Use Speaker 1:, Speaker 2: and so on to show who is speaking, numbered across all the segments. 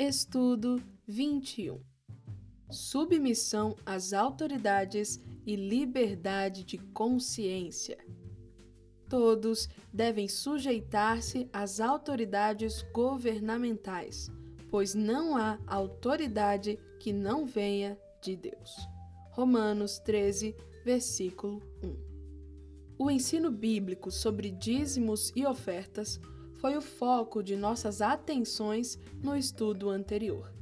Speaker 1: Estudo 21 Submissão às autoridades e liberdade de consciência. Todos devem sujeitar-se às autoridades governamentais, pois não há autoridade que não venha de Deus. Romanos 13, versículo 1. O ensino bíblico sobre dízimos e ofertas foi o foco de nossas atenções no estudo anterior.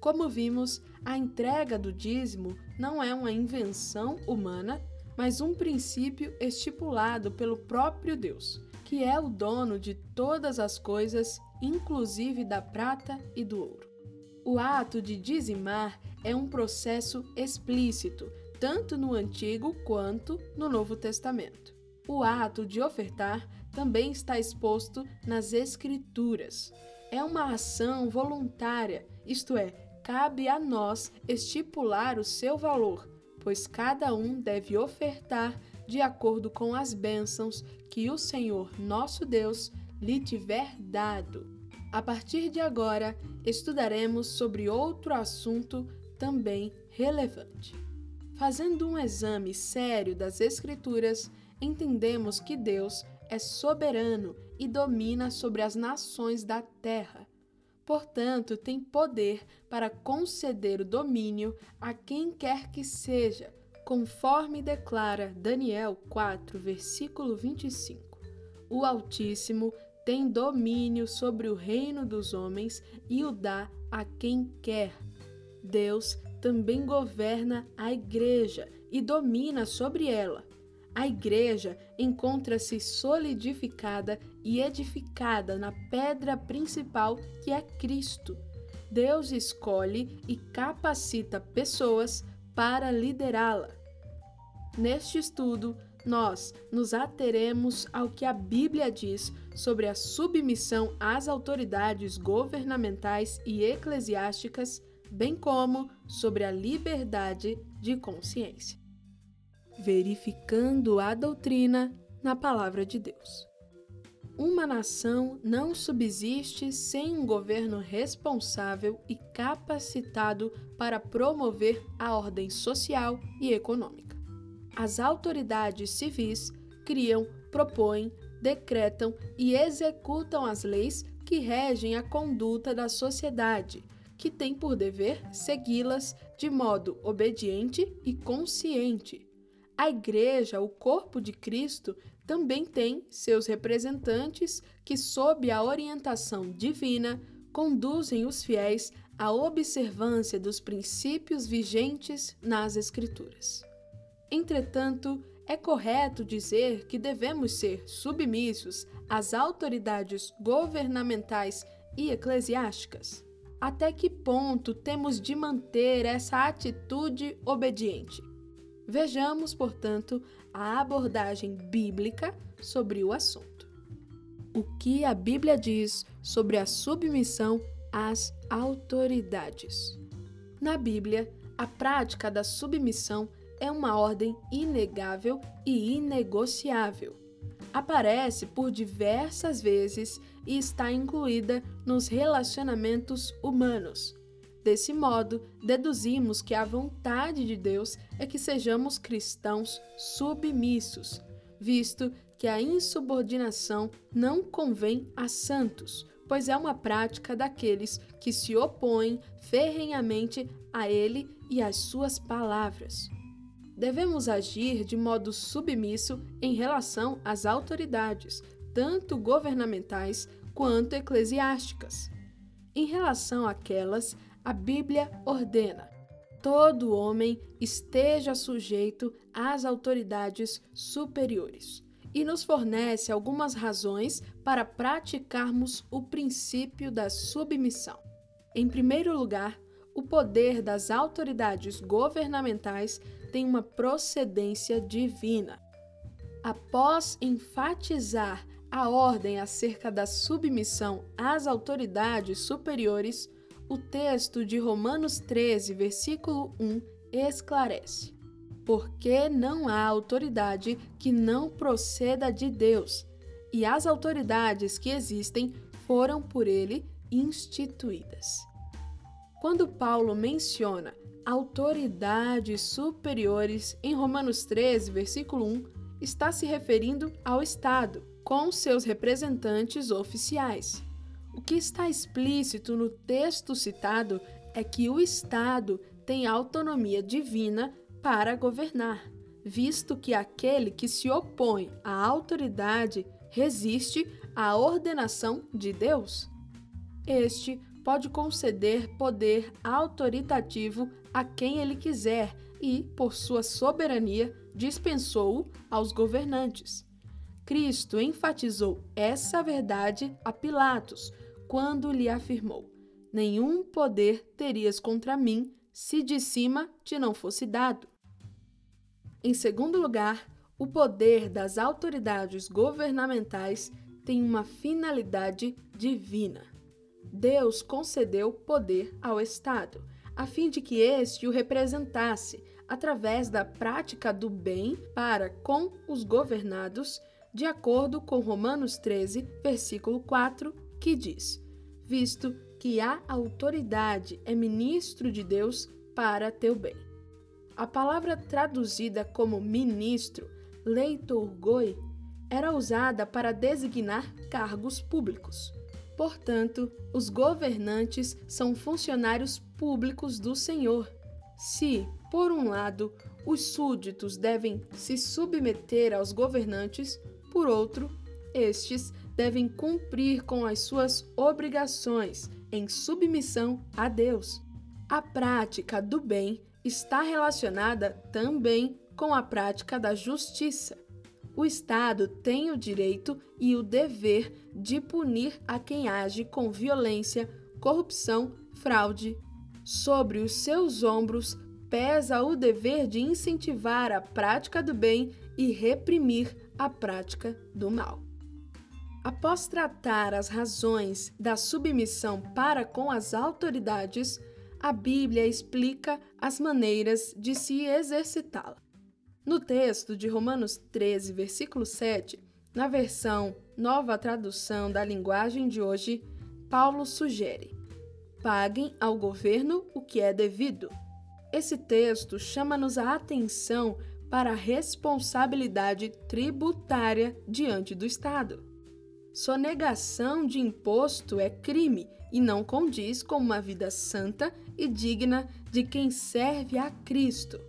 Speaker 1: Como vimos, a entrega do dízimo não é uma invenção humana, mas um princípio estipulado pelo próprio Deus, que é o dono de todas as coisas, inclusive da prata e do ouro. O ato de dizimar é um processo explícito, tanto no Antigo quanto no Novo Testamento. O ato de ofertar também está exposto nas Escrituras. É uma ação voluntária, isto é, cabe a nós estipular o seu valor, pois cada um deve ofertar de acordo com as bênçãos que o Senhor nosso Deus lhe tiver dado. A partir de agora, estudaremos sobre outro assunto também relevante. Fazendo um exame sério das Escrituras, entendemos que Deus é soberano e domina sobre as nações da terra. Portanto, tem poder para conceder o domínio a quem quer que seja, conforme declara Daniel 4, versículo 25. O Altíssimo tem domínio sobre o reino dos homens e o dá a quem quer. Deus também governa a igreja e domina sobre ela. A igreja encontra-se solidificada e edificada na pedra principal que é Cristo. Deus escolhe e capacita pessoas para liderá-la. Neste estudo, nós nos ateremos ao que a Bíblia diz sobre a submissão às autoridades governamentais e eclesiásticas, bem como sobre a liberdade de consciência verificando a doutrina na palavra de Deus. Uma nação não subsiste sem um governo responsável e capacitado para promover a ordem social e econômica. As autoridades civis criam, propõem, decretam e executam as leis que regem a conduta da sociedade, que tem por dever segui-las de modo obediente e consciente, a Igreja, o corpo de Cristo, também tem seus representantes que, sob a orientação divina, conduzem os fiéis à observância dos princípios vigentes nas Escrituras. Entretanto, é correto dizer que devemos ser submissos às autoridades governamentais e eclesiásticas? Até que ponto temos de manter essa atitude obediente? Vejamos, portanto, a abordagem bíblica sobre o assunto. O que a Bíblia diz sobre a submissão às autoridades? Na Bíblia, a prática da submissão é uma ordem inegável e inegociável. Aparece por diversas vezes e está incluída nos relacionamentos humanos Desse modo, deduzimos que a vontade de Deus é que sejamos cristãos submissos, visto que a insubordinação não convém a santos, pois é uma prática daqueles que se opõem ferrenhamente a Ele e às Suas palavras. Devemos agir de modo submisso em relação às autoridades, tanto governamentais quanto eclesiásticas. Em relação àquelas a Bíblia ordena: todo homem esteja sujeito às autoridades superiores e nos fornece algumas razões para praticarmos o princípio da submissão. Em primeiro lugar, o poder das autoridades governamentais tem uma procedência divina. Após enfatizar a ordem acerca da submissão às autoridades superiores, o texto de Romanos 13, versículo 1 esclarece: Porque não há autoridade que não proceda de Deus, e as autoridades que existem foram por ele instituídas. Quando Paulo menciona autoridades superiores em Romanos 13, versículo 1, está se referindo ao Estado, com seus representantes oficiais. O que está explícito no texto citado é que o Estado tem autonomia divina para governar, visto que aquele que se opõe à autoridade resiste à ordenação de Deus. Este pode conceder poder autoritativo a quem ele quiser e, por sua soberania, dispensou-o aos governantes. Cristo enfatizou essa verdade a Pilatos quando lhe afirmou: Nenhum poder terias contra mim se de cima te não fosse dado. Em segundo lugar, o poder das autoridades governamentais tem uma finalidade divina. Deus concedeu poder ao Estado, a fim de que este o representasse através da prática do bem para com os governados, de acordo com Romanos 13, versículo 4, que diz: Visto que a autoridade é ministro de Deus para teu bem. A palavra traduzida como ministro, leitorgoi, era usada para designar cargos públicos. Portanto, os governantes são funcionários públicos do Senhor. Se, por um lado, os súditos devem se submeter aos governantes, por outro, estes devem cumprir com as suas obrigações em submissão a Deus. A prática do bem está relacionada também com a prática da justiça. O Estado tem o direito e o dever de punir a quem age com violência, corrupção, fraude. Sobre os seus ombros pesa o dever de incentivar a prática do bem e reprimir a prática do mal. Após tratar as razões da submissão para com as autoridades, a Bíblia explica as maneiras de se exercitá-la. No texto de Romanos 13, versículo 7, na versão Nova Tradução da Linguagem de hoje, Paulo sugere: paguem ao governo o que é devido. Esse texto chama-nos a atenção para a responsabilidade tributária diante do Estado. Sonegação de imposto é crime e não condiz com uma vida santa e digna de quem serve a Cristo.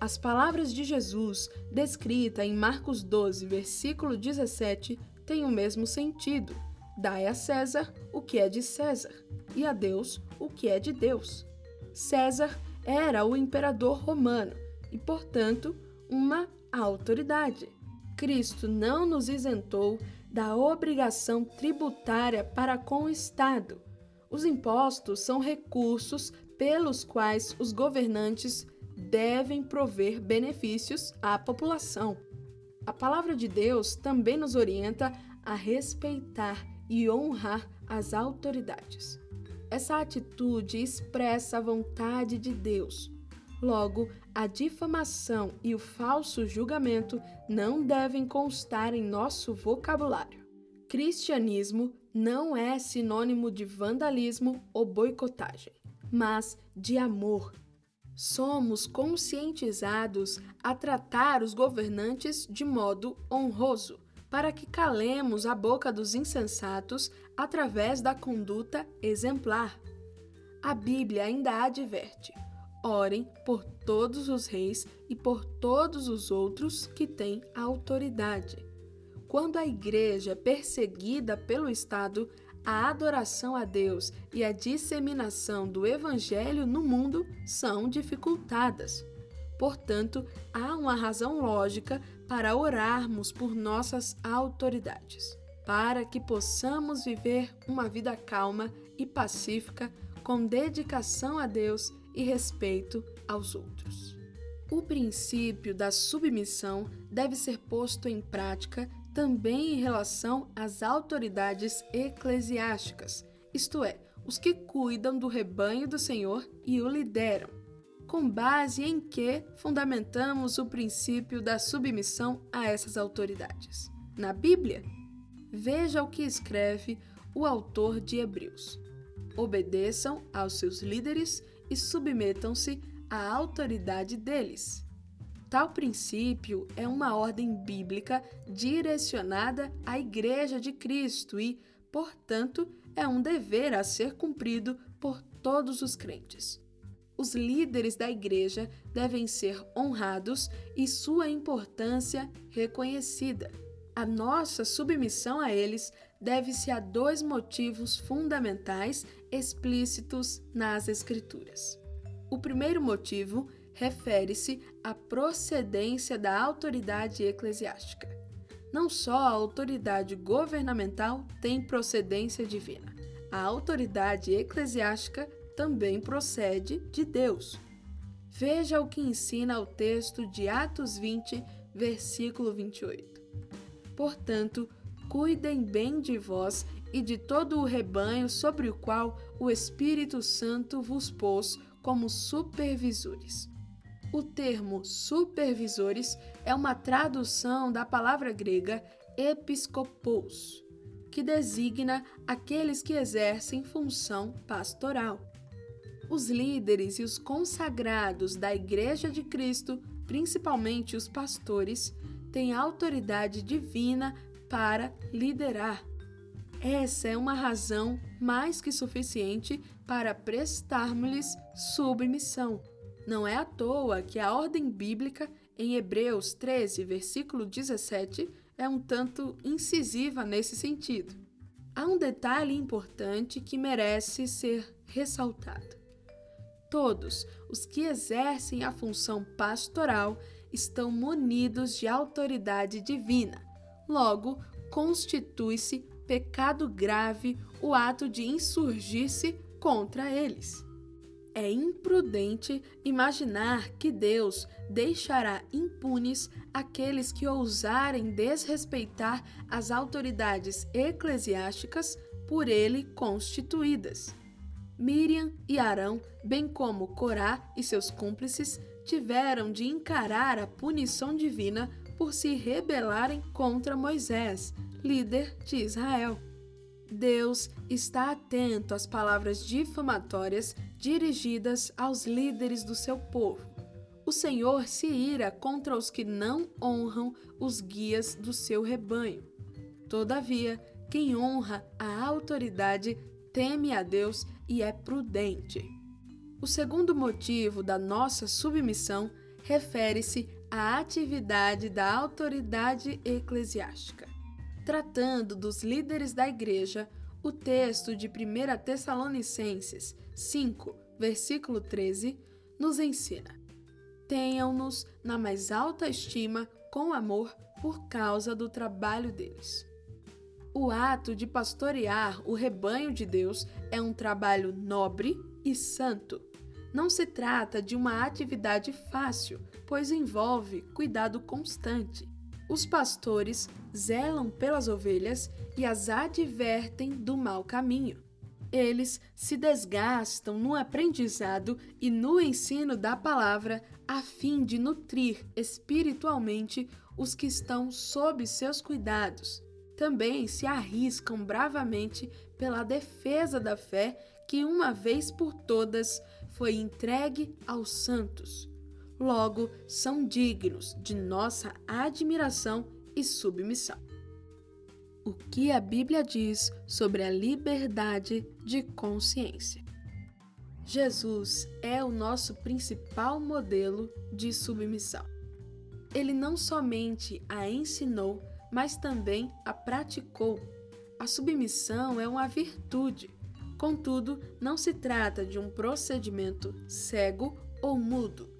Speaker 1: As palavras de Jesus, descrita em Marcos 12, versículo 17, têm o mesmo sentido. Dai a César o que é de César, e a Deus o que é de Deus. César era o imperador romano e, portanto, uma autoridade. Cristo não nos isentou da obrigação tributária para com o Estado. Os impostos são recursos pelos quais os governantes devem prover benefícios à população. A palavra de Deus também nos orienta a respeitar e honrar as autoridades. Essa atitude expressa a vontade de Deus. Logo, a difamação e o falso julgamento não devem constar em nosso vocabulário. Cristianismo não é sinônimo de vandalismo ou boicotagem, mas de amor. Somos conscientizados a tratar os governantes de modo honroso, para que calemos a boca dos insensatos através da conduta exemplar. A Bíblia ainda adverte: orem por todos os reis e por todos os outros que têm autoridade. Quando a igreja é perseguida pelo Estado, a adoração a Deus e a disseminação do Evangelho no mundo são dificultadas. Portanto, há uma razão lógica para orarmos por nossas autoridades, para que possamos viver uma vida calma e pacífica, com dedicação a Deus e respeito aos outros. O princípio da submissão deve ser posto em prática também em relação às autoridades eclesiásticas, isto é, os que cuidam do rebanho do Senhor e o lideram. Com base em que fundamentamos o princípio da submissão a essas autoridades? Na Bíblia? Veja o que escreve o autor de Hebreus. obedeçam aos seus líderes e submetam-se à autoridade deles. Tal princípio é uma ordem bíblica direcionada à Igreja de Cristo e, portanto, é um dever a ser cumprido por todos os crentes. Os líderes da igreja devem ser honrados e sua importância reconhecida. A nossa submissão a eles deve-se a dois motivos fundamentais explícitos nas Escrituras. O primeiro motivo refere-se à procedência da autoridade eclesiástica. Não só a autoridade governamental tem procedência divina, a autoridade eclesiástica também procede de Deus. Veja o que ensina o texto de Atos 20, versículo 28. Portanto, cuidem bem de vós e de todo o rebanho sobre o qual o Espírito Santo vos pôs como supervisores. O termo supervisores é uma tradução da palavra grega episcopos, que designa aqueles que exercem função pastoral. Os líderes e os consagrados da Igreja de Cristo, principalmente os pastores, têm autoridade divina para liderar. Essa é uma razão mais que suficiente para prestarmos-lhes submissão. Não é à toa que a ordem bíblica, em Hebreus 13, versículo 17, é um tanto incisiva nesse sentido. Há um detalhe importante que merece ser ressaltado. Todos os que exercem a função pastoral estão munidos de autoridade divina. Logo, constitui-se pecado grave o ato de insurgir-se contra eles. É imprudente imaginar que Deus deixará impunes aqueles que ousarem desrespeitar as autoridades eclesiásticas por ele constituídas. Miriam e Arão, bem como Corá e seus cúmplices, tiveram de encarar a punição divina por se rebelarem contra Moisés, líder de Israel. Deus está atento às palavras difamatórias dirigidas aos líderes do seu povo. O Senhor se ira contra os que não honram os guias do seu rebanho. Todavia, quem honra a autoridade teme a Deus e é prudente. O segundo motivo da nossa submissão refere-se à atividade da autoridade eclesiástica. Tratando dos líderes da igreja, o texto de 1 Tessalonicenses 5, versículo 13, nos ensina: Tenham-nos na mais alta estima com amor por causa do trabalho deles. O ato de pastorear o rebanho de Deus é um trabalho nobre e santo. Não se trata de uma atividade fácil, pois envolve cuidado constante. Os pastores zelam pelas ovelhas e as advertem do mau caminho. Eles se desgastam no aprendizado e no ensino da palavra a fim de nutrir espiritualmente os que estão sob seus cuidados. Também se arriscam bravamente pela defesa da fé que, uma vez por todas, foi entregue aos santos logo são dignos de nossa admiração e submissão. O que a Bíblia diz sobre a liberdade de consciência? Jesus é o nosso principal modelo de submissão. Ele não somente a ensinou, mas também a praticou. A submissão é uma virtude. Contudo, não se trata de um procedimento cego ou mudo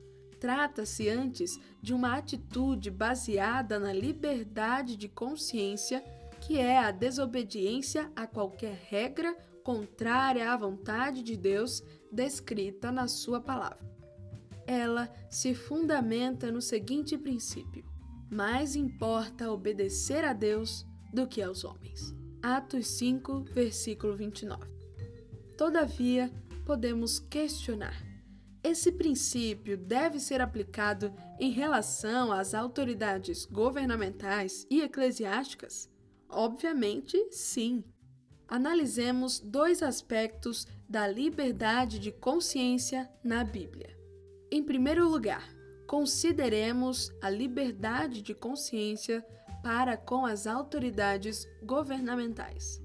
Speaker 1: Trata-se antes de uma atitude baseada na liberdade de consciência, que é a desobediência a qualquer regra contrária à vontade de Deus descrita na Sua palavra. Ela se fundamenta no seguinte princípio: mais importa obedecer a Deus do que aos homens. Atos 5, versículo 29. Todavia, podemos questionar esse princípio deve ser aplicado em relação às autoridades governamentais e eclesiásticas? Obviamente, sim. analisemos dois aspectos da liberdade de consciência na Bíblia. Em primeiro lugar, consideremos a liberdade de consciência para com as autoridades governamentais.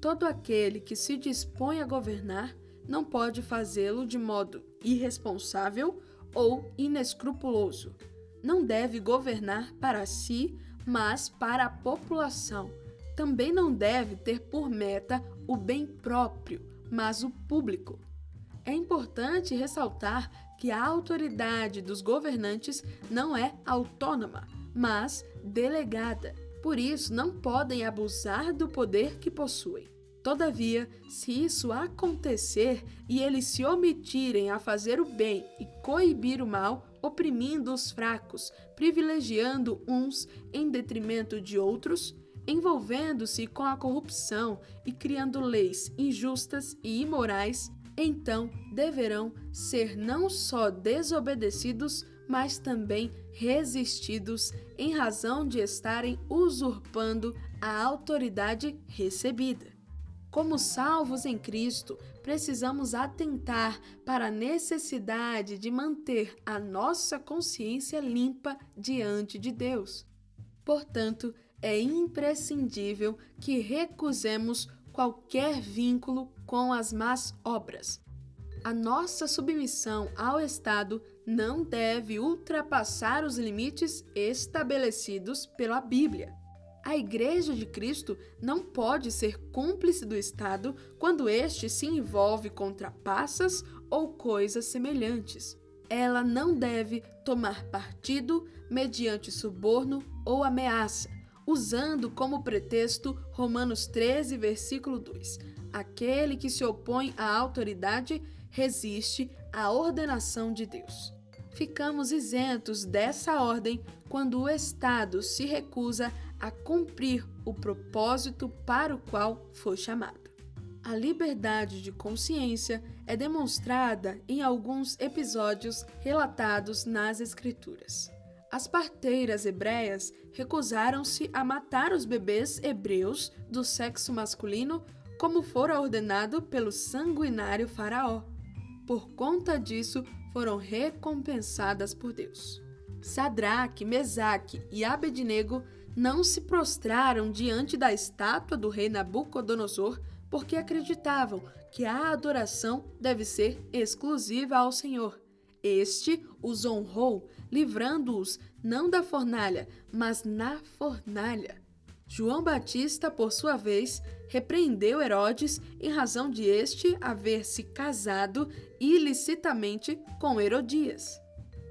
Speaker 1: Todo aquele que se dispõe a governar não pode fazê-lo de modo irresponsável ou inescrupuloso. Não deve governar para si, mas para a população. Também não deve ter por meta o bem próprio, mas o público. É importante ressaltar que a autoridade dos governantes não é autônoma, mas delegada. Por isso, não podem abusar do poder que possuem. Todavia, se isso acontecer e eles se omitirem a fazer o bem e coibir o mal, oprimindo os fracos, privilegiando uns em detrimento de outros, envolvendo-se com a corrupção e criando leis injustas e imorais, então deverão ser não só desobedecidos, mas também resistidos em razão de estarem usurpando a autoridade recebida. Como salvos em Cristo, precisamos atentar para a necessidade de manter a nossa consciência limpa diante de Deus. Portanto, é imprescindível que recusemos qualquer vínculo com as más obras. A nossa submissão ao Estado não deve ultrapassar os limites estabelecidos pela Bíblia. A Igreja de Cristo não pode ser cúmplice do Estado quando este se envolve com trapaças ou coisas semelhantes. Ela não deve tomar partido mediante suborno ou ameaça, usando como pretexto Romanos 13, versículo 2. Aquele que se opõe à autoridade resiste à ordenação de Deus. Ficamos isentos dessa ordem quando o Estado se recusa a cumprir o propósito para o qual foi chamado. A liberdade de consciência é demonstrada em alguns episódios relatados nas Escrituras. As parteiras hebreias recusaram-se a matar os bebês hebreus do sexo masculino, como fora ordenado pelo sanguinário Faraó. Por conta disso, foram recompensadas por Deus. Sadraque, Mesaque e Abednego não se prostraram diante da estátua do rei Nabucodonosor porque acreditavam que a adoração deve ser exclusiva ao Senhor. Este os honrou, livrando-os não da fornalha, mas na fornalha. João Batista, por sua vez, repreendeu Herodes em razão de este haver se casado ilicitamente com Herodias.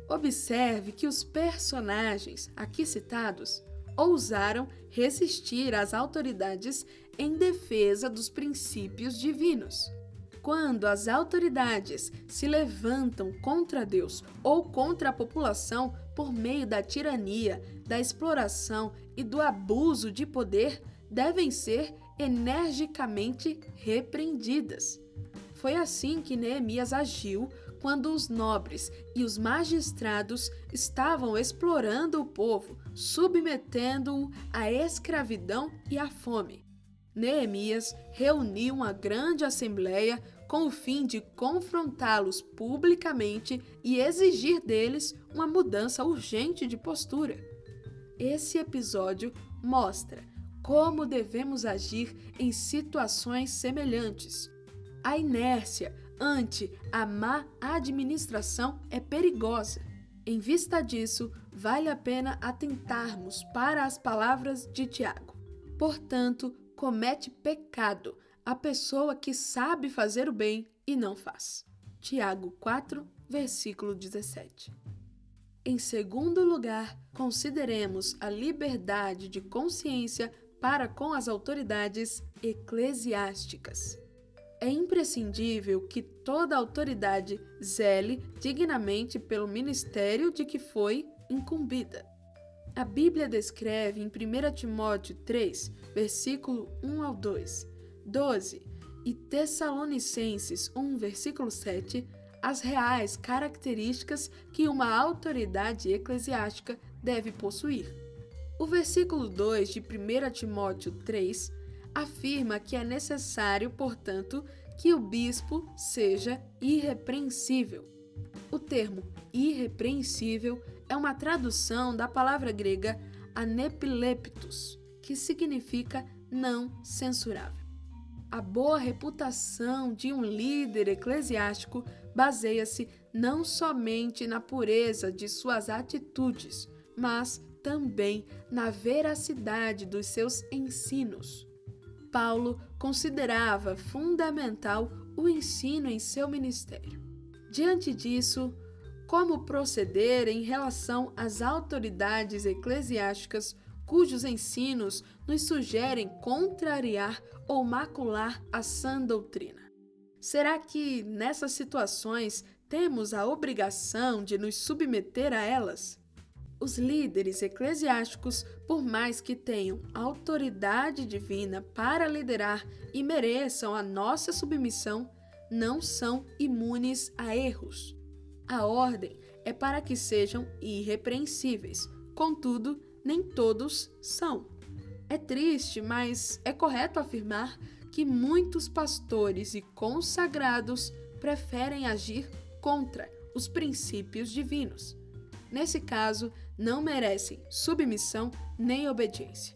Speaker 1: Observe que os personagens aqui citados ousaram resistir às autoridades em defesa dos princípios divinos. Quando as autoridades se levantam contra Deus ou contra a população por meio da tirania, da exploração e do abuso de poder, devem ser energicamente repreendidas. Foi assim que Neemias agiu quando os nobres e os magistrados estavam explorando o povo, submetendo-o à escravidão e à fome. Neemias reuniu uma grande assembleia com o fim de confrontá-los publicamente e exigir deles uma mudança urgente de postura. Esse episódio mostra como devemos agir em situações semelhantes. A inércia, ante a má administração é perigosa. Em vista disso, vale a pena atentarmos para as palavras de Tiago. Portanto, comete pecado a pessoa que sabe fazer o bem e não faz. Tiago 4, versículo 17. Em segundo lugar, consideremos a liberdade de consciência para com as autoridades eclesiásticas é imprescindível que toda autoridade zele dignamente pelo ministério de que foi incumbida. A Bíblia descreve em 1 Timóteo 3, versículo 1 ao 2, 12 e Tessalonicenses 1, versículo 7, as reais características que uma autoridade eclesiástica deve possuir. O versículo 2 de 1 Timóteo 3 afirma que é necessário, portanto, que o bispo seja irrepreensível. O termo irrepreensível é uma tradução da palavra grega anepileptos, que significa não censurável. A boa reputação de um líder eclesiástico baseia-se não somente na pureza de suas atitudes, mas também na veracidade dos seus ensinos. Paulo considerava fundamental o ensino em seu ministério. Diante disso, como proceder em relação às autoridades eclesiásticas cujos ensinos nos sugerem contrariar ou macular a sã doutrina. Será que nessas situações temos a obrigação de nos submeter a elas? Os líderes eclesiásticos, por mais que tenham autoridade divina para liderar e mereçam a nossa submissão, não são imunes a erros. A ordem é para que sejam irrepreensíveis, contudo, nem todos são. É triste, mas é correto afirmar que muitos pastores e consagrados preferem agir contra os princípios divinos. Nesse caso, não merecem submissão nem obediência.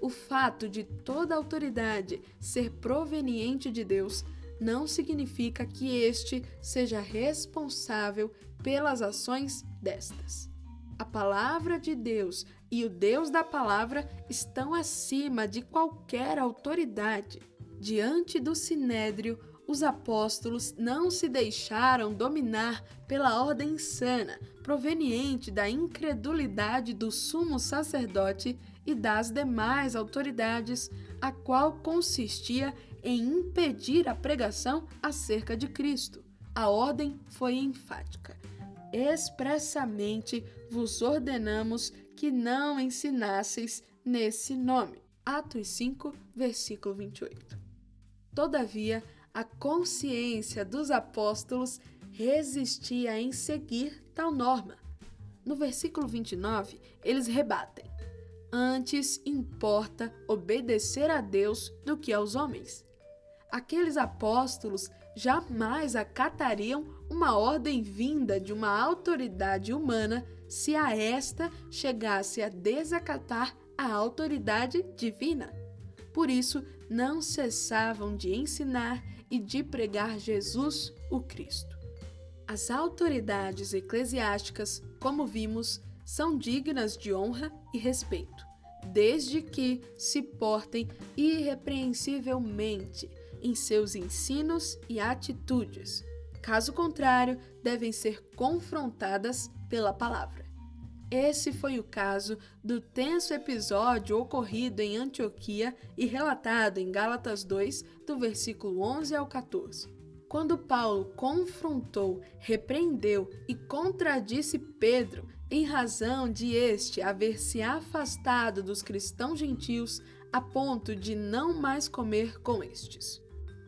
Speaker 1: O fato de toda autoridade ser proveniente de Deus não significa que este seja responsável pelas ações destas. A palavra de Deus e o Deus da palavra estão acima de qualquer autoridade. Diante do sinédrio, os apóstolos não se deixaram dominar pela ordem insana, proveniente da incredulidade do sumo sacerdote e das demais autoridades, a qual consistia em impedir a pregação acerca de Cristo. A ordem foi enfática expressamente vos ordenamos que não ensinasseis nesse nome. Atos 5, versículo 28. Todavia, a consciência dos apóstolos resistia em seguir tal norma. No versículo 29, eles rebatem: Antes importa obedecer a Deus do que aos homens. Aqueles apóstolos jamais acatariam uma ordem vinda de uma autoridade humana se a esta chegasse a desacatar a autoridade divina. Por isso, não cessavam de ensinar e de pregar Jesus, o Cristo. As autoridades eclesiásticas, como vimos, são dignas de honra e respeito, desde que se portem irrepreensivelmente em seus ensinos e atitudes. Caso contrário, devem ser confrontadas pela palavra. Esse foi o caso do tenso episódio ocorrido em Antioquia e relatado em Gálatas 2, do versículo 11 ao 14. Quando Paulo confrontou, repreendeu e contradisse Pedro em razão de este haver se afastado dos cristãos gentios a ponto de não mais comer com estes.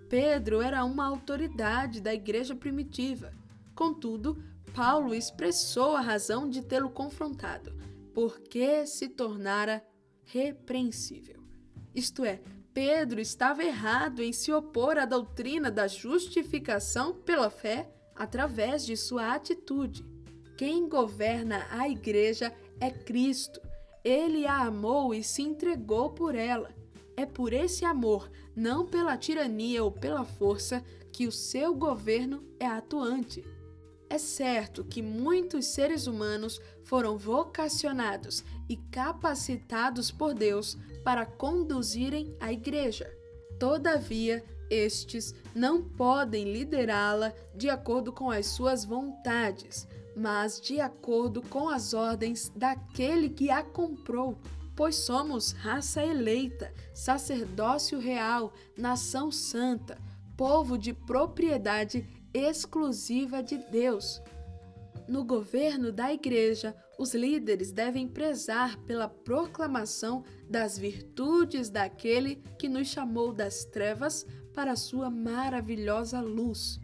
Speaker 1: Pedro era uma autoridade da igreja primitiva. Contudo, Paulo expressou a razão de tê-lo confrontado, porque se tornara repreensível. Isto é, Pedro estava errado em se opor à doutrina da justificação pela fé através de sua atitude. Quem governa a igreja é Cristo. Ele a amou e se entregou por ela. É por esse amor, não pela tirania ou pela força, que o seu governo é atuante. É certo que muitos seres humanos foram vocacionados e capacitados por Deus para conduzirem a igreja. Todavia, estes não podem liderá-la de acordo com as suas vontades, mas de acordo com as ordens daquele que a comprou pois somos raça eleita, sacerdócio real, nação santa, povo de propriedade exclusiva de Deus. No governo da Igreja, os líderes devem prezar pela proclamação das virtudes daquele que nos chamou das trevas para a sua maravilhosa luz.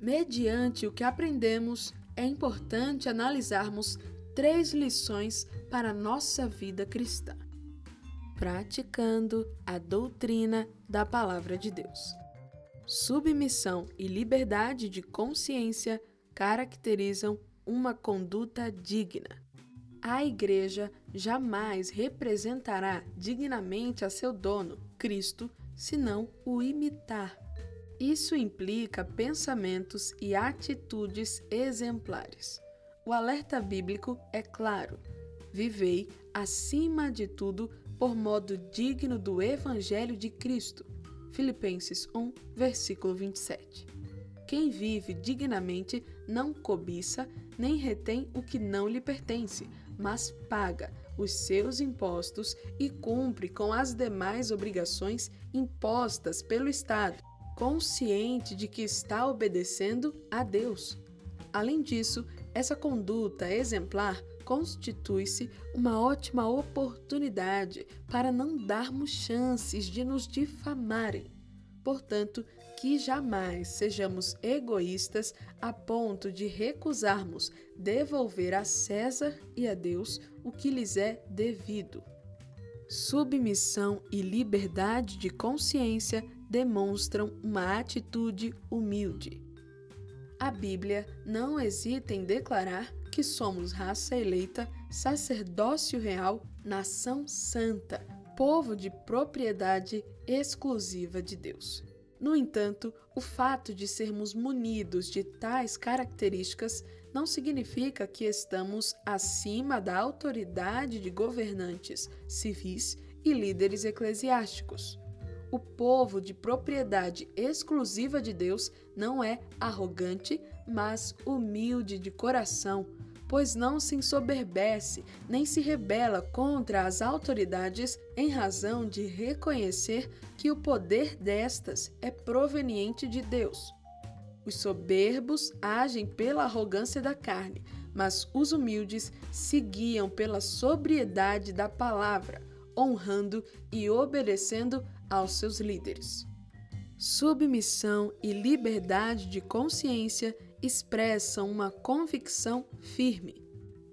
Speaker 1: Mediante o que aprendemos, é importante analisarmos três lições para nossa vida cristã. praticando a doutrina da Palavra de Deus. Submissão e liberdade de consciência caracterizam uma conduta digna. A Igreja jamais representará dignamente a seu dono, Cristo, senão o imitar. Isso implica pensamentos e atitudes exemplares. O alerta bíblico é claro: vivei, acima de tudo, por modo digno do Evangelho de Cristo. Filipenses 1, versículo 27. Quem vive dignamente não cobiça nem retém o que não lhe pertence, mas paga os seus impostos e cumpre com as demais obrigações impostas pelo Estado, consciente de que está obedecendo a Deus. Além disso, essa conduta exemplar constitui-se uma ótima oportunidade para não darmos chances de nos difamarem. Portanto, que jamais sejamos egoístas a ponto de recusarmos devolver a César e a Deus o que lhes é devido. Submissão e liberdade de consciência demonstram uma atitude humilde. A Bíblia não hesita em declarar que somos raça eleita, sacerdócio real, nação santa, povo de propriedade exclusiva de Deus. No entanto, o fato de sermos munidos de tais características não significa que estamos acima da autoridade de governantes civis e líderes eclesiásticos. O povo de propriedade exclusiva de Deus não é arrogante, mas humilde de coração, pois não se ensoberbece nem se rebela contra as autoridades em razão de reconhecer que o poder destas é proveniente de Deus. Os soberbos agem pela arrogância da carne, mas os humildes se guiam pela sobriedade da palavra, honrando e obedecendo aos seus líderes. Submissão e liberdade de consciência expressam uma convicção firme.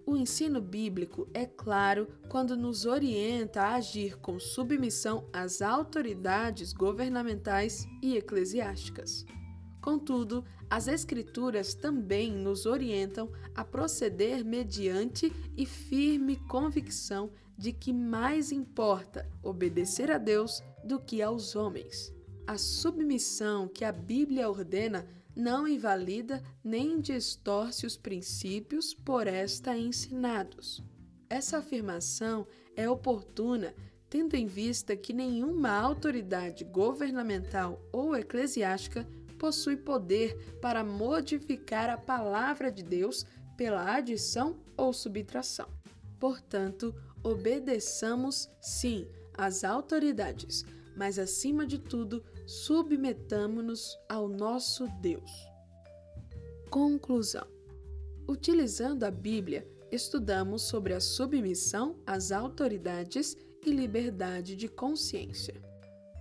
Speaker 1: O ensino bíblico é claro quando nos orienta a agir com submissão às autoridades governamentais e eclesiásticas. Contudo, as Escrituras também nos orientam a proceder mediante e firme convicção de que mais importa obedecer a Deus do que aos homens. A submissão que a Bíblia ordena não invalida nem distorce os princípios por esta ensinados. Essa afirmação é oportuna tendo em vista que nenhuma autoridade governamental ou eclesiástica possui poder para modificar a palavra de Deus pela adição ou subtração. Portanto, obedeçamos sim às autoridades, mas acima de tudo, submetamo-nos ao nosso Deus. Conclusão: Utilizando a Bíblia, estudamos sobre a submissão às autoridades e liberdade de consciência.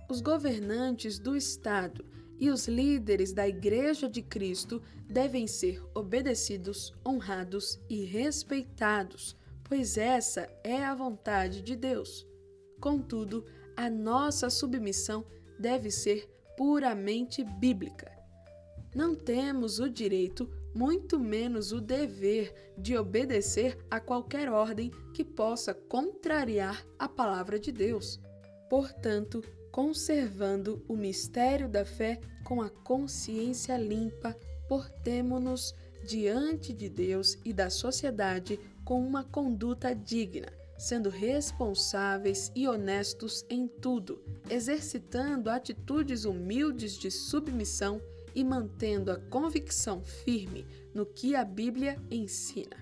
Speaker 1: Os governantes do Estado e os líderes da Igreja de Cristo devem ser obedecidos, honrados e respeitados, pois essa é a vontade de Deus. Contudo, a nossa submissão deve ser puramente bíblica. Não temos o direito, muito menos o dever, de obedecer a qualquer ordem que possa contrariar a palavra de Deus. Portanto, conservando o mistério da fé com a consciência limpa, portemo-nos diante de Deus e da sociedade com uma conduta digna sendo responsáveis e honestos em tudo, exercitando atitudes humildes de submissão e mantendo a convicção firme no que a Bíblia ensina.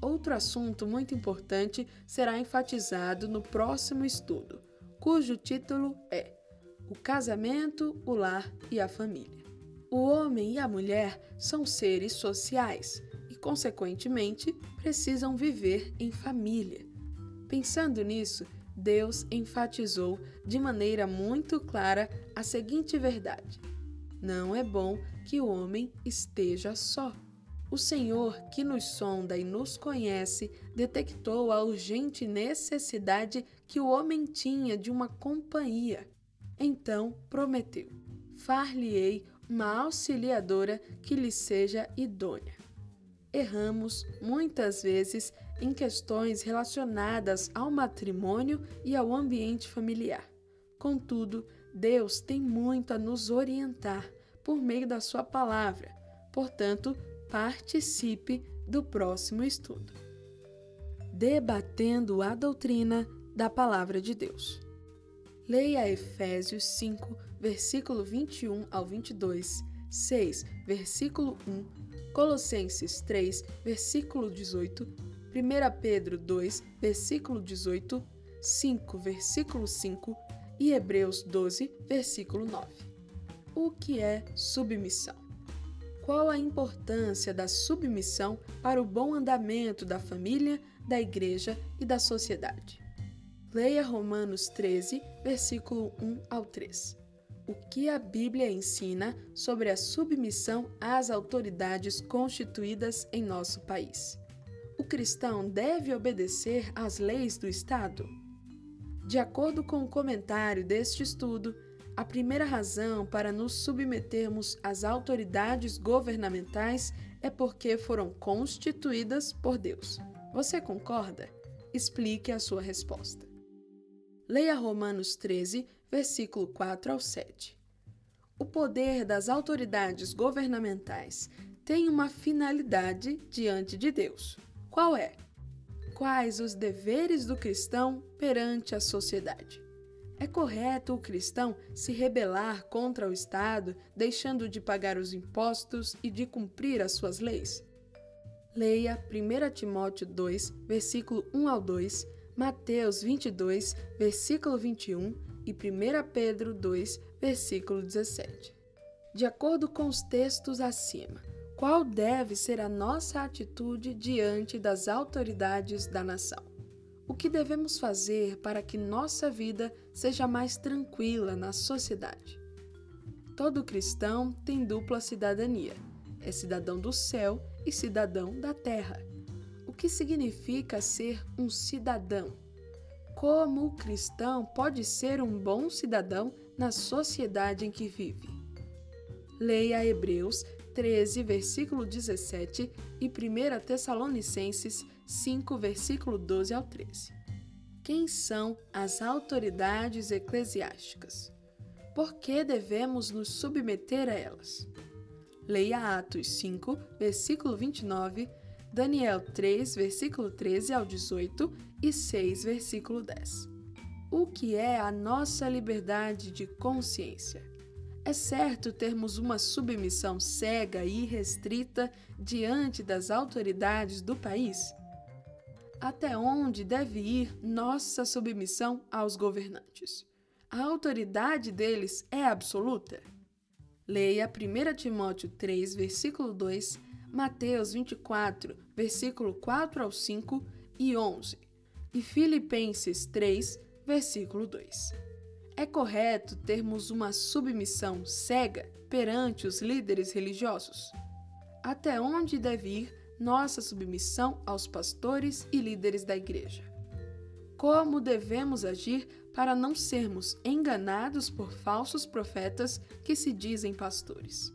Speaker 1: Outro assunto muito importante será enfatizado no próximo estudo, cujo título é O Casamento, o Lar e a Família. O homem e a mulher são seres sociais consequentemente, precisam viver em família. Pensando nisso, Deus enfatizou de maneira muito clara a seguinte verdade: Não é bom que o homem esteja só. O Senhor, que nos sonda e nos conhece, detectou a urgente necessidade que o homem tinha de uma companhia. Então prometeu: Far-lhe-ei uma auxiliadora que lhe seja idônea. Erramos muitas vezes em questões relacionadas ao matrimônio e ao ambiente familiar. Contudo, Deus tem muito a nos orientar por meio da Sua palavra. Portanto, participe do próximo estudo. Debatendo a doutrina da Palavra de Deus. Leia Efésios 5, versículo 21 ao 22, 6, versículo 1, Colossenses 3, versículo 18, 1 Pedro 2, versículo 18, 5, versículo 5 e Hebreus 12, versículo 9. O que é submissão? Qual a importância da submissão para o bom andamento da família, da igreja e da sociedade? Leia Romanos 13, versículo 1 ao 3. O que a Bíblia ensina sobre a submissão às autoridades constituídas em nosso país? O cristão deve obedecer às leis do Estado? De acordo com o comentário deste estudo, a primeira razão para nos submetermos às autoridades governamentais é porque foram constituídas por Deus. Você concorda? Explique a sua resposta. Leia Romanos 13, versículo 4 ao 7. O poder das autoridades governamentais tem uma finalidade diante de Deus. Qual é? Quais os deveres do cristão perante a sociedade? É correto o cristão se rebelar contra o Estado, deixando de pagar os impostos e de cumprir as suas leis? Leia 1 Timóteo 2, versículo 1 ao 2, Mateus 22, versículo 21 e 1 Pedro 2, versículo 17. De acordo com os textos acima, qual deve ser a nossa atitude diante das autoridades da nação? O que devemos fazer para que nossa vida seja mais tranquila na sociedade? Todo cristão tem dupla cidadania: é cidadão do céu e cidadão da terra. O que significa ser um cidadão? Como o cristão pode ser um bom cidadão na sociedade em que vive? Leia Hebreus 13, versículo 17 e 1 Tessalonicenses 5, versículo 12 ao 13. Quem são as autoridades eclesiásticas? Por que devemos nos submeter a elas? Leia Atos 5, versículo 29, Daniel 3, versículo 13 ao 18 e 6, versículo 10. O que é a nossa liberdade de consciência? É certo termos uma submissão cega e restrita diante das autoridades do país? até onde deve ir nossa submissão aos governantes. A autoridade deles é absoluta? Leia 1 Timóteo 3, versículo 2, Mateus 24, versículo 4 ao 5 e 11, e Filipenses 3, versículo 2. É correto termos uma submissão cega perante os líderes religiosos? Até onde deve ir nossa submissão aos pastores e líderes da igreja. Como devemos agir para não sermos enganados por falsos profetas que se dizem pastores?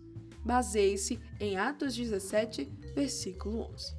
Speaker 1: Baseie-se em Atos 17, versículo 11.